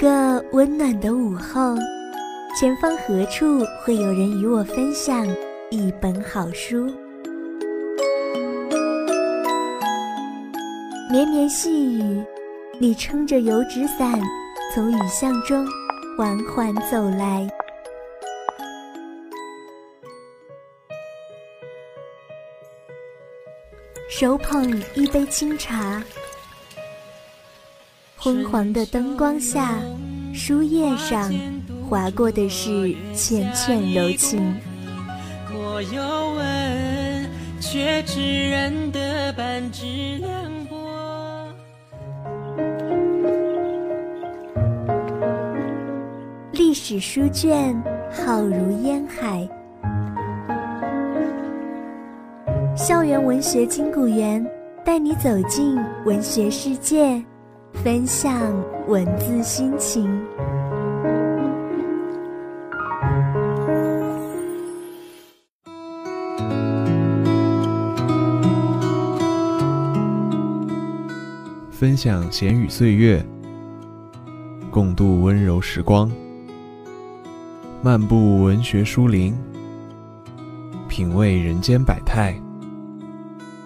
个温暖的午后，前方何处会有人与我分享一本好书？绵绵细雨，你撑着油纸伞，从雨巷中缓缓走来，手捧一杯清茶。昏黄的灯光下，书页上划过的是缱绻柔情。我有问，却只认得半枝凉薄。历史书卷浩如烟海，校园文学金谷园带你走进文学世界。分享文字心情，分享闲语岁月，共度温柔时光，漫步文学书林，品味人间百态。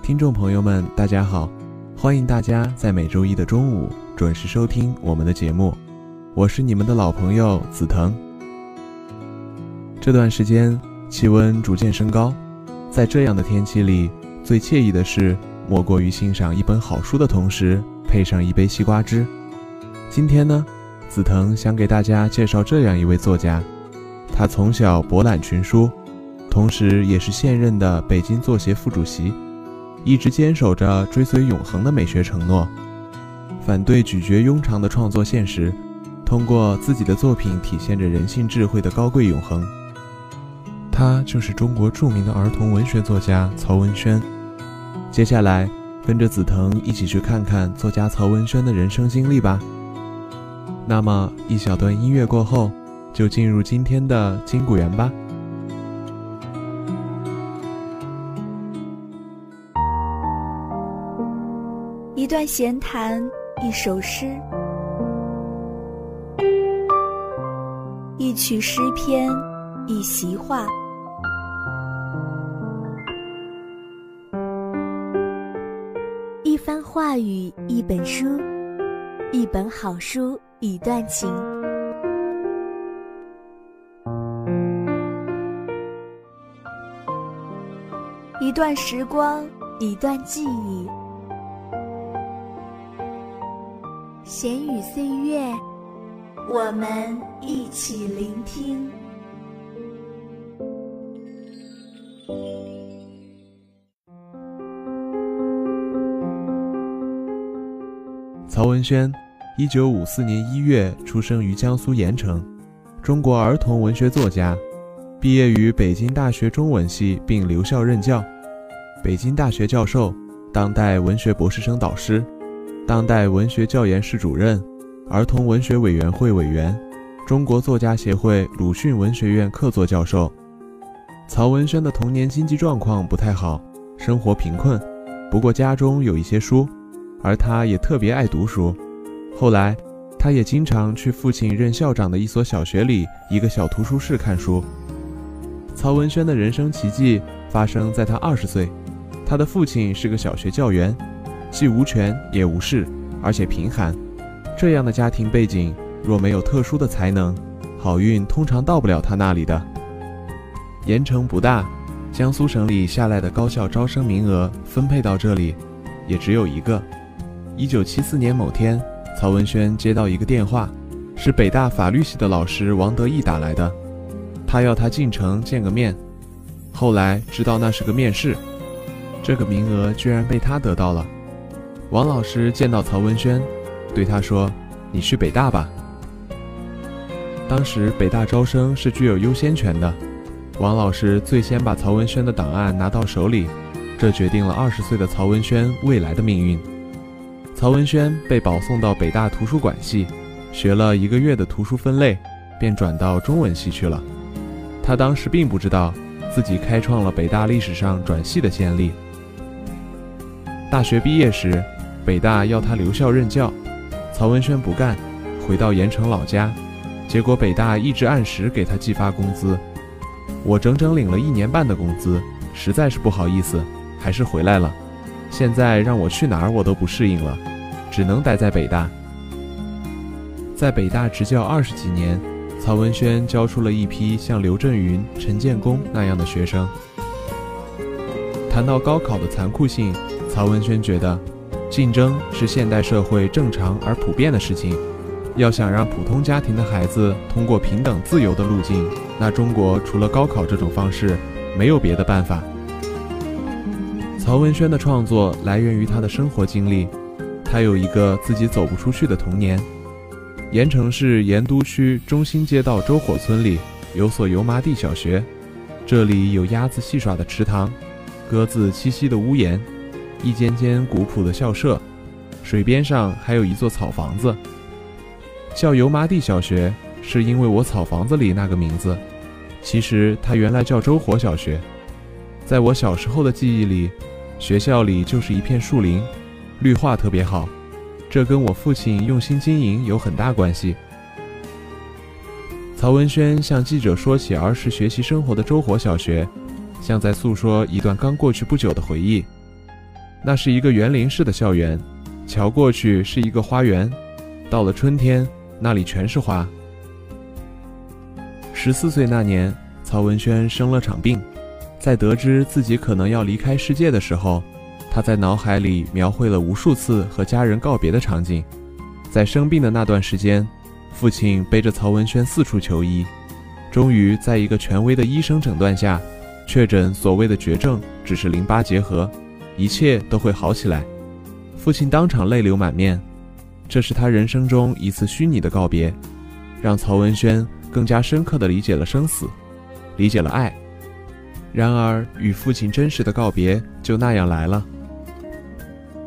听众朋友们，大家好。欢迎大家在每周一的中午准时收听我们的节目，我是你们的老朋友紫藤。这段时间气温逐渐升高，在这样的天气里，最惬意的事莫过于欣赏一本好书的同时，配上一杯西瓜汁。今天呢，紫藤想给大家介绍这样一位作家，他从小博览群书，同时也是现任的北京作协副主席。一直坚守着追随永恒的美学承诺，反对咀嚼庸常的创作现实，通过自己的作品体现着人性智慧的高贵永恒。他就是中国著名的儿童文学作家曹文轩。接下来，跟着紫藤一起去看看作家曹文轩的人生经历吧。那么，一小段音乐过后，就进入今天的金谷园吧。一段闲谈，一首诗，一曲诗篇，一席话，一番话语，一本书，一本好书，一段情，一段时光，一段记忆。闲语岁月，我们一起聆听。曹文轩，一九五四年一月出生于江苏盐城，中国儿童文学作家，毕业于北京大学中文系并留校任教，北京大学教授，当代文学博士生导师。当代文学教研室主任，儿童文学委员会委员，中国作家协会鲁迅文学院客座教授。曹文轩的童年经济状况不太好，生活贫困，不过家中有一些书，而他也特别爱读书。后来，他也经常去父亲任校长的一所小学里一个小图书室看书。曹文轩的人生奇迹发生在他二十岁，他的父亲是个小学教员。既无权也无势，而且贫寒，这样的家庭背景，若没有特殊的才能，好运通常到不了他那里的。盐城不大，江苏省里下来的高校招生名额分配到这里，也只有一个。一九七四年某天，曹文轩接到一个电话，是北大法律系的老师王德义打来的，他要他进城见个面。后来知道那是个面试，这个名额居然被他得到了。王老师见到曹文轩，对他说：“你去北大吧。”当时北大招生是具有优先权的，王老师最先把曹文轩的档案拿到手里，这决定了二十岁的曹文轩未来的命运。曹文轩被保送到北大图书馆系，学了一个月的图书分类，便转到中文系去了。他当时并不知道，自己开创了北大历史上转系的先例。大学毕业时。北大要他留校任教，曹文轩不干，回到盐城老家，结果北大一直按时给他寄发工资，我整整领了一年半的工资，实在是不好意思，还是回来了。现在让我去哪儿我都不适应了，只能待在北大。在北大执教二十几年，曹文轩教出了一批像刘震云、陈建功那样的学生。谈到高考的残酷性，曹文轩觉得，竞争是现代社会正常而普遍的事情。要想让普通家庭的孩子通过平等自由的路径，那中国除了高考这种方式，没有别的办法。曹文轩的创作来源于他的生活经历，他有一个自己走不出去的童年。盐城市盐都区中心街道周火村里有所油麻地小学，这里有鸭子戏耍的池塘。鸽子栖息的屋檐，一间间古朴的校舍，水边上还有一座草房子。叫油麻地小学，是因为我草房子里那个名字。其实它原来叫周火小学。在我小时候的记忆里，学校里就是一片树林，绿化特别好。这跟我父亲用心经营有很大关系。曹文轩向记者说起儿时学习生活的周火小学。像在诉说一段刚过去不久的回忆。那是一个园林式的校园，桥过去是一个花园。到了春天，那里全是花。十四岁那年，曹文轩生了场病，在得知自己可能要离开世界的时候，他在脑海里描绘了无数次和家人告别的场景。在生病的那段时间，父亲背着曹文轩四处求医，终于在一个权威的医生诊断下。确诊所谓的绝症只是淋巴结核，一切都会好起来。父亲当场泪流满面，这是他人生中一次虚拟的告别，让曹文轩更加深刻地理解了生死，理解了爱。然而，与父亲真实的告别就那样来了。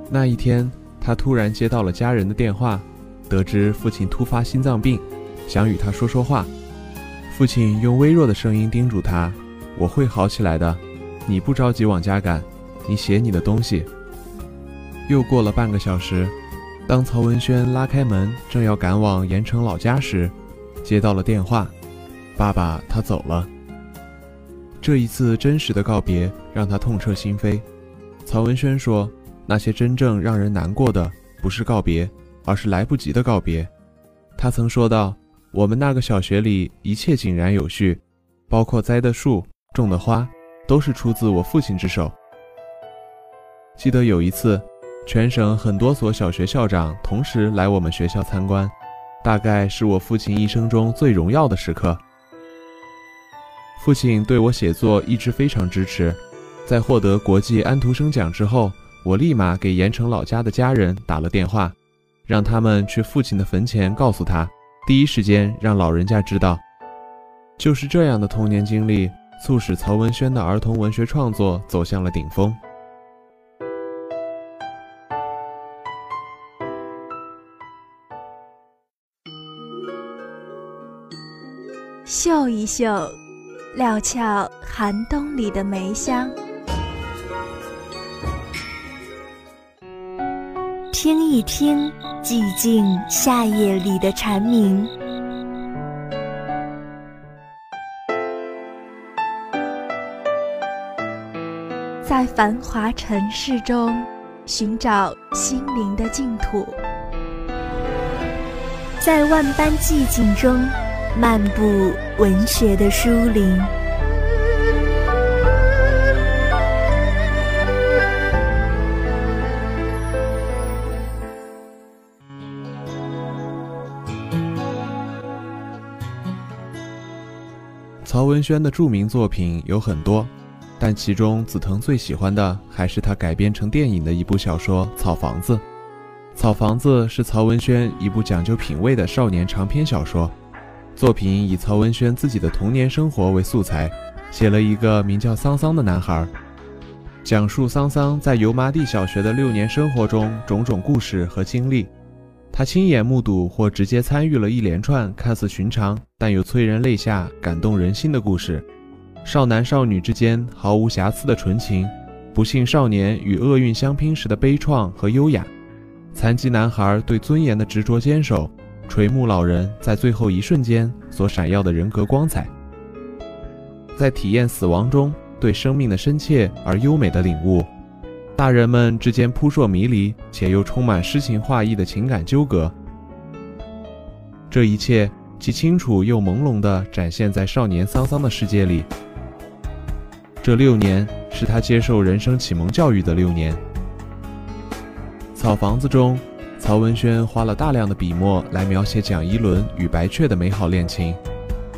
那一天，他突然接到了家人的电话，得知父亲突发心脏病，想与他说说话。父亲用微弱的声音叮嘱他。我会好起来的，你不着急往家赶，你写你的东西。又过了半个小时，当曹文轩拉开门，正要赶往盐城老家时，接到了电话，爸爸他走了。这一次真实的告别让他痛彻心扉。曹文轩说，那些真正让人难过的不是告别，而是来不及的告别。他曾说道：“我们那个小学里一切井然有序，包括栽的树。”种的花都是出自我父亲之手。记得有一次，全省很多所小学校长同时来我们学校参观，大概是我父亲一生中最荣耀的时刻。父亲对我写作一直非常支持，在获得国际安徒生奖之后，我立马给盐城老家的家人打了电话，让他们去父亲的坟前告诉他，第一时间让老人家知道。就是这样的童年经历。促使曹文轩的儿童文学创作走向了顶峰。嗅一嗅，料峭寒冬里的梅香；听一听，寂静夏夜里的蝉鸣。在繁华尘世中寻找心灵的净土，在万般寂静中漫步文学的书林。曹文轩的著名作品有很多。但其中，紫藤最喜欢的还是他改编成电影的一部小说《草房子》。《草房子》是曹文轩一部讲究品味的少年长篇小说。作品以曹文轩自己的童年生活为素材，写了一个名叫桑桑的男孩，讲述桑桑在油麻地小学的六年生活中种种故事和经历。他亲眼目睹或直接参与了一连串看似寻常但又催人泪下、感动人心的故事。少男少女之间毫无瑕疵的纯情，不幸少年与厄运相拼时的悲怆和优雅，残疾男孩对尊严的执着坚守，垂暮老人在最后一瞬间所闪耀的人格光彩，在体验死亡中对生命的深切而优美的领悟，大人们之间扑朔迷离且又充满诗情画意的情感纠葛，这一切既清楚又朦胧地展现在少年桑桑的世界里。这六年是他接受人生启蒙教育的六年。草房子中。曹文轩花了大量的笔墨来描写蒋一伦与白雀的美好恋情，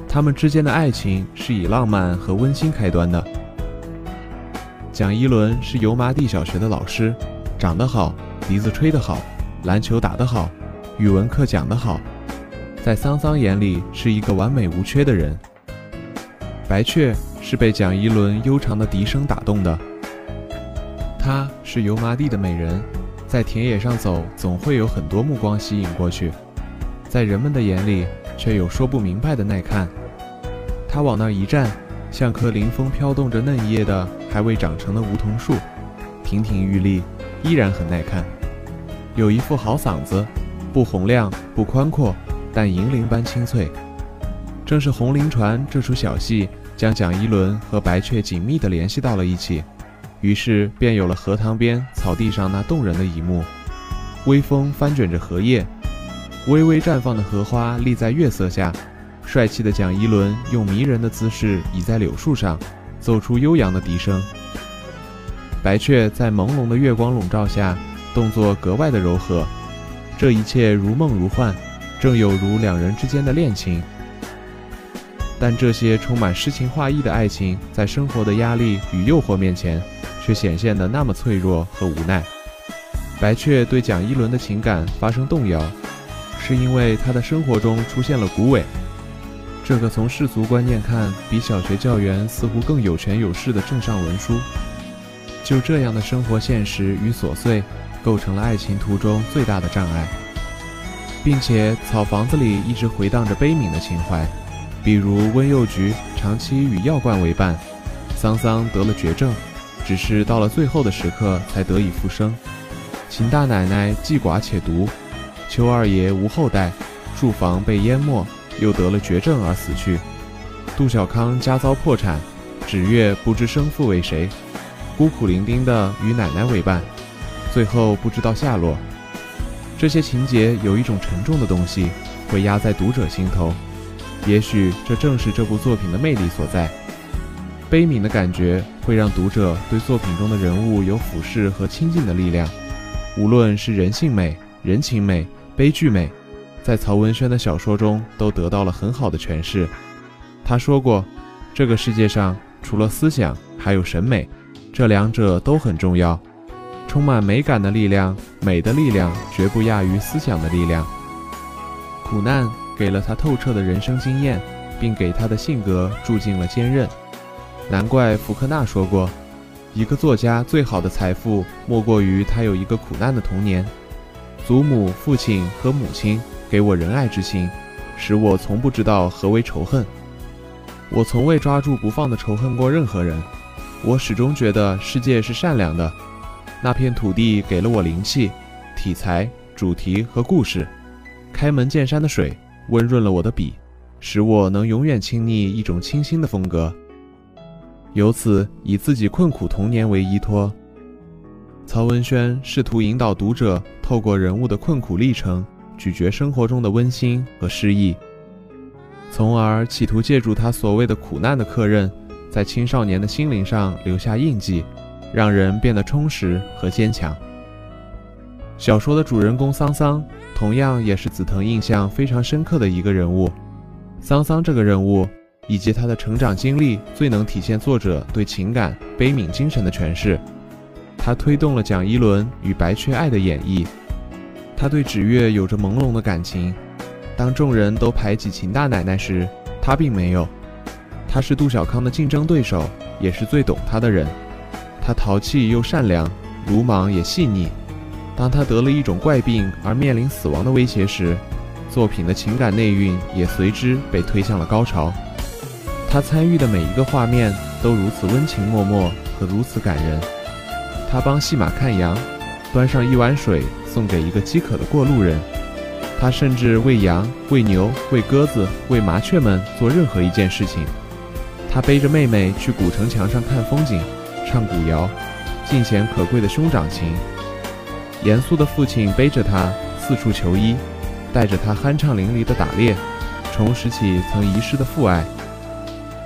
他们之间的爱情是以浪漫和温馨开端的。蒋一伦是油麻地小学的老师，长得好，笛子吹得好，篮球打得好，语文课讲得好，在桑桑眼里是一个完美无缺的人。白雀是被蒋一伦悠长的笛声打动的，她是油麻地的美人。在田野上走，总会有很多目光吸引过去，在人们的眼里，却有说不明白的耐看。他往那一站，像棵临风飘动着嫩叶的还未长成的梧桐树，亭亭玉立，依然很耐看。有一副好嗓子，不洪亮，不宽阔，但银铃般清脆。正是《红菱传》这出小戏，将蒋一伦和白雀紧密地联系到了一起。于是便有了荷塘边草地上那动人的一幕：微风翻卷着荷叶，微微绽放的荷花立在月色下，帅气的蒋一伦用迷人的姿势倚在柳树上，奏出悠扬的笛声。白雀在朦胧的月光笼罩下，动作格外的柔和。这一切如梦如幻，正有如两人之间的恋情。但这些充满诗情画意的爱情，在生活的压力与诱惑面前。却显现的那么脆弱和无奈。白雀对蒋一伦的情感发生动摇，是因为他的生活中出现了古伟，这个从世俗观念看比小学教员似乎更有权有势的镇上文书。就这样的生活现实与琐碎，构成了爱情途中最大的障碍，并且草房子里一直回荡着悲悯的情怀，比如温幼菊长期与药罐为伴，桑桑得了绝症。只是到了最后的时刻才得以复生。秦大奶奶既寡且独，邱二爷无后代，住房被淹没，又得了绝症而死去。杜小康家遭破产，纸月不知生父为谁，孤苦伶仃的与奶奶为伴，最后不知道下落。这些情节有一种沉重的东西，会压在读者心头。也许这正是这部作品的魅力所在。悲悯的感觉会让读者对作品中的人物有俯视和亲近的力量，无论是人性美、人情美、悲剧美，在曹文轩的小说中都得到了很好的诠释。他说过，这个世界上除了思想，还有审美，这两者都很重要。充满美感的力量，美的力量绝不亚于思想的力量。苦难给了他透彻的人生经验，并给他的性格注进了坚韧。难怪福克纳说过，一个作家最好的财富莫过于他有一个苦难的童年。祖母、父亲和母亲给我仁爱之心，使我从不知道何为仇恨。我从未抓住不放的仇恨过任何人。我始终觉得世界是善良的。那片土地给了我灵气、题材、主题和故事。开门见山的水温润了我的笔，使我能永远亲昵一种清新的风格。由此以自己困苦童年为依托，曹文轩试图引导读者透过人物的困苦历程，咀嚼生活中的温馨和诗意，从而企图借助他所谓的苦难的刻刃，在青少年的心灵上留下印记，让人变得充实和坚强。小说的主人公桑桑，同样也是紫藤印象非常深刻的一个人物。桑桑这个人物。以及他的成长经历，最能体现作者对情感悲悯精神的诠释。他推动了蒋一伦与白雀爱的演绎。他对纸月有着朦胧的感情。当众人都排挤秦大奶奶时，他并没有。他是杜小康的竞争对手，也是最懂他的人。他淘气又善良，鲁莽也细腻。当他得了一种怪病而面临死亡的威胁时，作品的情感内蕴也随之被推向了高潮。他参与的每一个画面都如此温情脉脉和如此感人。他帮戏马看羊，端上一碗水送给一个饥渴的过路人。他甚至为羊、为牛、为鸽子、为麻雀们做任何一件事情。他背着妹妹去古城墙上看风景，唱古谣，尽显可贵的兄长情。严肃的父亲背着他四处求医，带着他酣畅淋漓的打猎，重拾起曾遗失的父爱。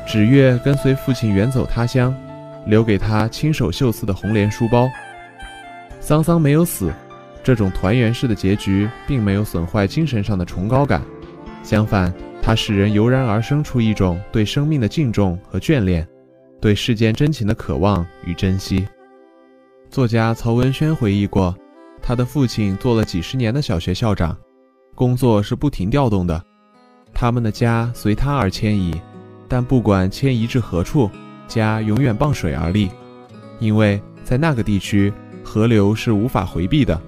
纸月跟随父亲远走他乡，留给他亲手绣刺的红莲书包。桑桑没有死。这种团圆式的结局并没有损坏精神上的崇高感，相反，它使人油然而生出一种对生命的敬重和眷恋，对世间真情的渴望与珍惜。作家曹文轩回忆过，他的父亲做了几十年的小学校长，工作是不停调动的，他们的家随他而迁移，但不管迁移至何处，家永远傍水而立，因为在那个地区，河流是无法回避的。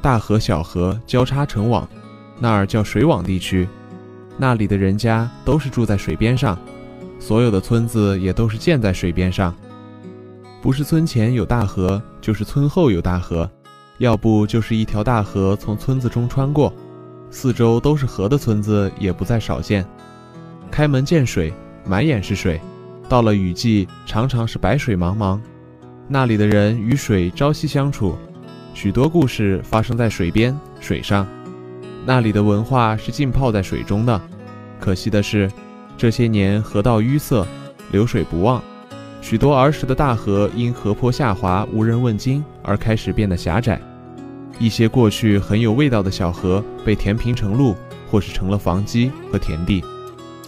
大河、小河交叉成网，那儿叫水网地区。那里的人家都是住在水边上，所有的村子也都是建在水边上。不是村前有大河，就是村后有大河，要不就是一条大河从村子中穿过。四周都是河的村子也不再少见。开门见水，满眼是水。到了雨季，常常是白水茫茫。那里的人与水朝夕相处。许多故事发生在水边、水上，那里的文化是浸泡在水中的。可惜的是，这些年河道淤塞，流水不旺，许多儿时的大河因河坡下滑、无人问津而开始变得狭窄。一些过去很有味道的小河被填平成路，或是成了房基和田地，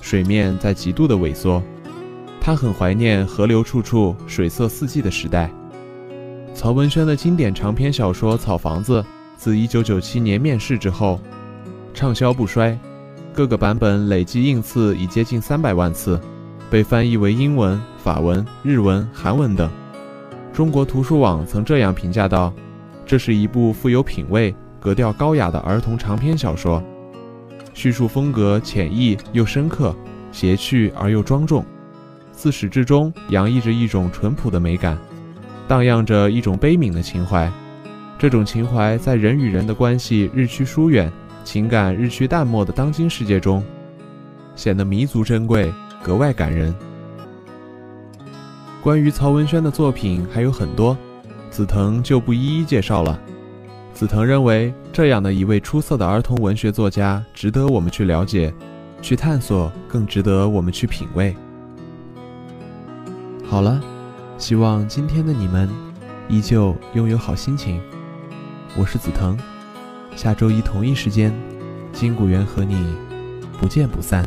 水面在极度的萎缩。他很怀念河流处处水色四季的时代。曹文轩的经典长篇小说《草房子》自1997年面世之后，畅销不衰，各个版本累计印次已接近三百万次，被翻译为英文、法文、日文、韩文等。中国图书网曾这样评价道：“这是一部富有品味、格调高雅的儿童长篇小说，叙述风格浅易又深刻，谐趣而又庄重，自始至终洋溢着一种淳朴的美感。”荡漾着一种悲悯的情怀，这种情怀在人与人的关系日趋疏远、情感日趋淡漠的当今世界中，显得弥足珍贵，格外感人。关于曹文轩的作品还有很多，紫藤就不一一介绍了。紫藤认为，这样的一位出色的儿童文学作家，值得我们去了解、去探索，更值得我们去品味。好了。希望今天的你们依旧拥有好心情。我是紫藤，下周一同一时间，金谷园和你不见不散。